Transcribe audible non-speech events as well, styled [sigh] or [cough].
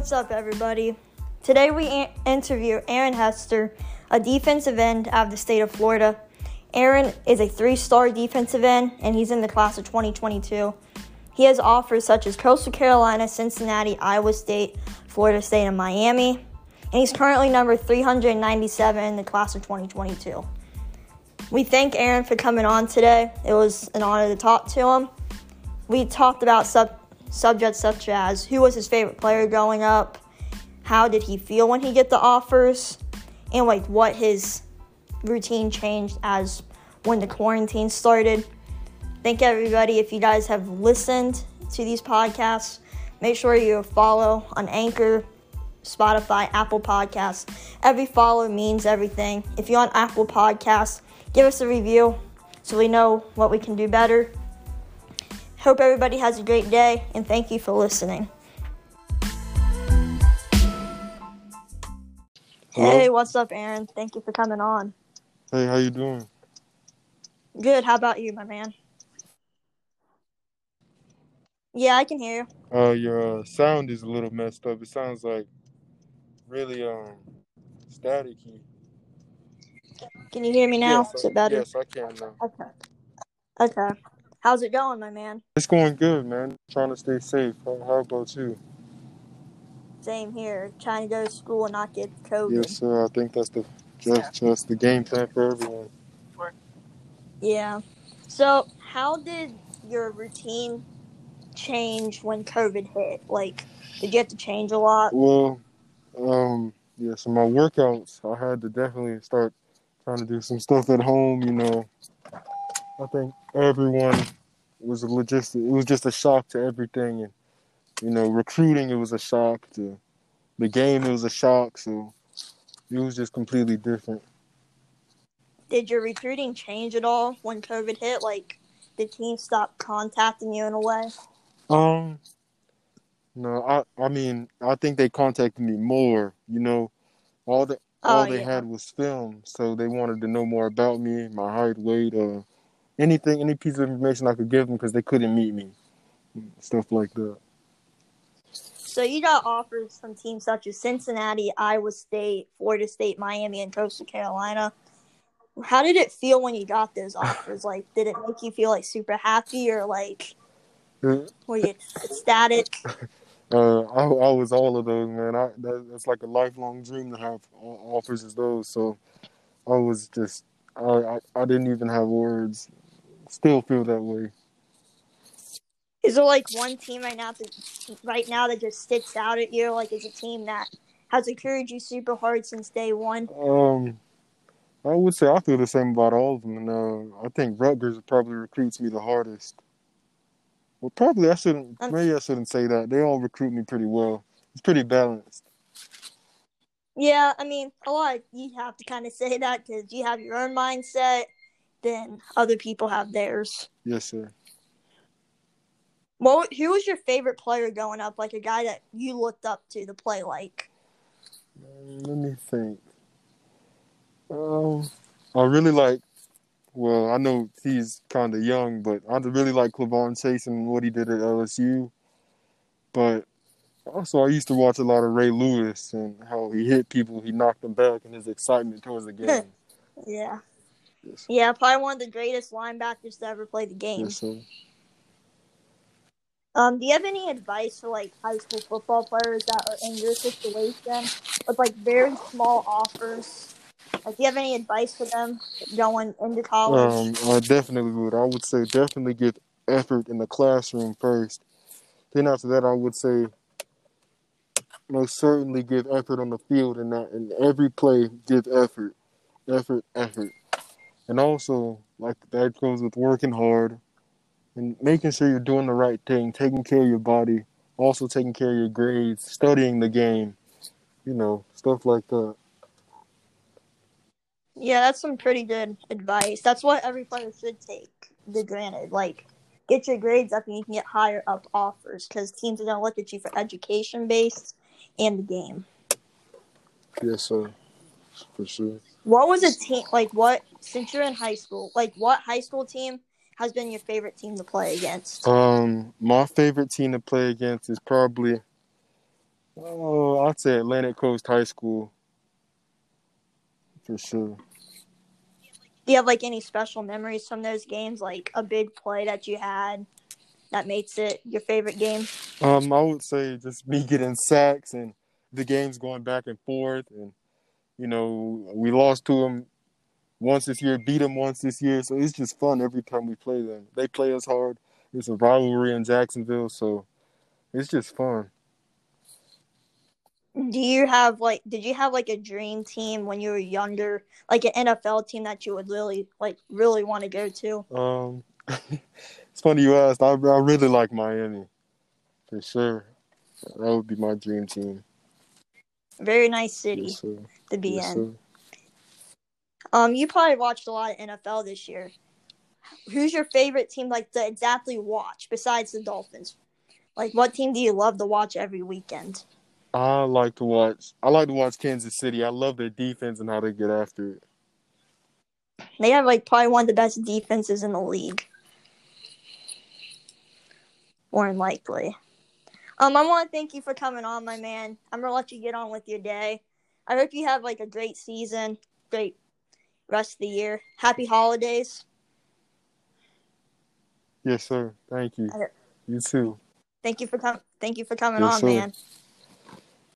what's up, everybody? Today we interview Aaron Hester, a defensive end out of the state of Florida. Aaron is a three star defensive end, and he's in the class of 2022. He has offers such as Coastal Carolina, Cincinnati, Iowa State, Florida State, and Miami. And he's currently number 397 in the class of 2022. We thank Aaron for coming on today. It was an honor to talk to him. We talked about sub- subjects such as who was his favorite player growing up, how did he feel when he get the offers, and like what his routine changed as when the quarantine started. Thank everybody if you guys have listened to these podcasts. Make sure you follow on Anchor, Spotify, Apple Podcasts. Every follow means everything. If you're on Apple Podcasts, give us a review so we know what we can do better. Hope everybody has a great day and thank you for listening. Hello? Hey, what's up, Aaron? Thank you for coming on. Hey, how you doing? Good. How about you, my man? Yeah, I can hear you. Uh, your uh, sound is a little messed up. It sounds like really um staticky. Can you hear me now? Yes, Is it better? Yes, I can now. Okay. Okay. How's it going, my man? It's going good, man. Trying to stay safe. How, about you? Same here. Trying to go to school and not get COVID. Yes, sir. I think that's the just just the game plan for everyone. Yeah. So, how did your routine change when COVID hit? Like, did you have to change a lot? Well, um, yeah. So my workouts, I had to definitely start trying to do some stuff at home. You know, I think everyone was a logistic. It was just a shock to everything, and you know, recruiting it was a shock to the game. It was a shock. So it was just completely different. Did your recruiting change at all when COVID hit? Like, did teams stop contacting you in a way? Um, no, I I mean I think they contacted me more. You know, all the all Oh, they yeah. had was film, so they wanted to know more about me, my height, weight, uh, anything, any piece of information I could give them because they couldn't meet me, stuff like that. So, you got offers from teams such as Cincinnati, Iowa State, Florida State, Miami, and Coastal Carolina. How did it feel when you got those [laughs] offers? Like, did it make you feel like super happy or like Uh, were you ecstatic? [laughs] Uh, I, I was all of those, man. I that, that's like a lifelong dream to have offers as those. So I was just, I, I I didn't even have words. Still feel that way. Is there like one team right now that right now that just sticks out at you? Like, is a team that has encouraged you super hard since day one? Um, I would say I feel the same about all of them, and uh, I think Rutgers probably recruits me the hardest. Well, probably I shouldn't. Um, Maybe I shouldn't say that. They all recruit me pretty well. It's pretty balanced. Yeah, I mean, a lot. Of, you have to kind of say that because you have your own mindset, then other people have theirs. Yes, sir. Well, who was your favorite player growing up? Like a guy that you looked up to to play like? Um, let me think. Um, I really like. Well, I know he's kind of young, but I really like Clavon Chase and what he did at LSU. But also, I used to watch a lot of Ray Lewis and how he hit people, he knocked them back, and his excitement towards the [laughs] game. Yeah, yes, yeah, probably one of the greatest linebackers to ever play the game. yes. Um, do you have any advice for like high school football players that are in your situation with like very small offers? Like, do you have any advice for them going into college? Um, I definitely would. I would say definitely give effort in the classroom first. Then after that, I would say most certainly give effort on the field and that in every play give effort, effort, effort, and also like that goes with working hard and making sure you're doing the right thing, taking care of your body, also taking care of your grades, studying the game, you know, stuff like that. Yeah, that's some pretty good advice. That's what every player should take for granted. Like, get your grades up and you can get higher up offers because teams are going to look at you for education based and the game. Yes, sir, for sure. What was a team like? What since you're in high school, like what high school team has been your favorite team to play against? Um, my favorite team to play against is probably Oh, I'd say Atlantic Coast High School for sure. Do you have like any special memories from those games, like a big play that you had that makes it your favorite game? Um, I would say just me getting sacks and the games going back and forth, and you know we lost to them once this year, beat them once this year, so it's just fun every time we play them. They play us hard. It's a rivalry in Jacksonville, so it's just fun. Do you have like did you have like a dream team when you were younger, like an NFL team that you would really like really want to go to? Um, [laughs] it's funny you asked. I, I really like Miami, for sure. That would be my dream team. Very nice city Yes, sir. to be Yes, in. sir. Um, you probably watched a lot of NFL this year. Who's your favorite team like to exactly watch besides the Dolphins? Like what team do you love to watch every weekend? I like to watch. I like to watch Kansas City. I love their defense and how they get after it. They have like probably one of the best defenses in the league. More than likely. Um, I want to thank you for coming on, my man. I'm gonna let you get on with your day. I hope you have like a great season, great rest of the year. Happy holidays. Yes, sir. Thank you. You too. Thank you for com- Thank you for coming Yes, on, sir. man.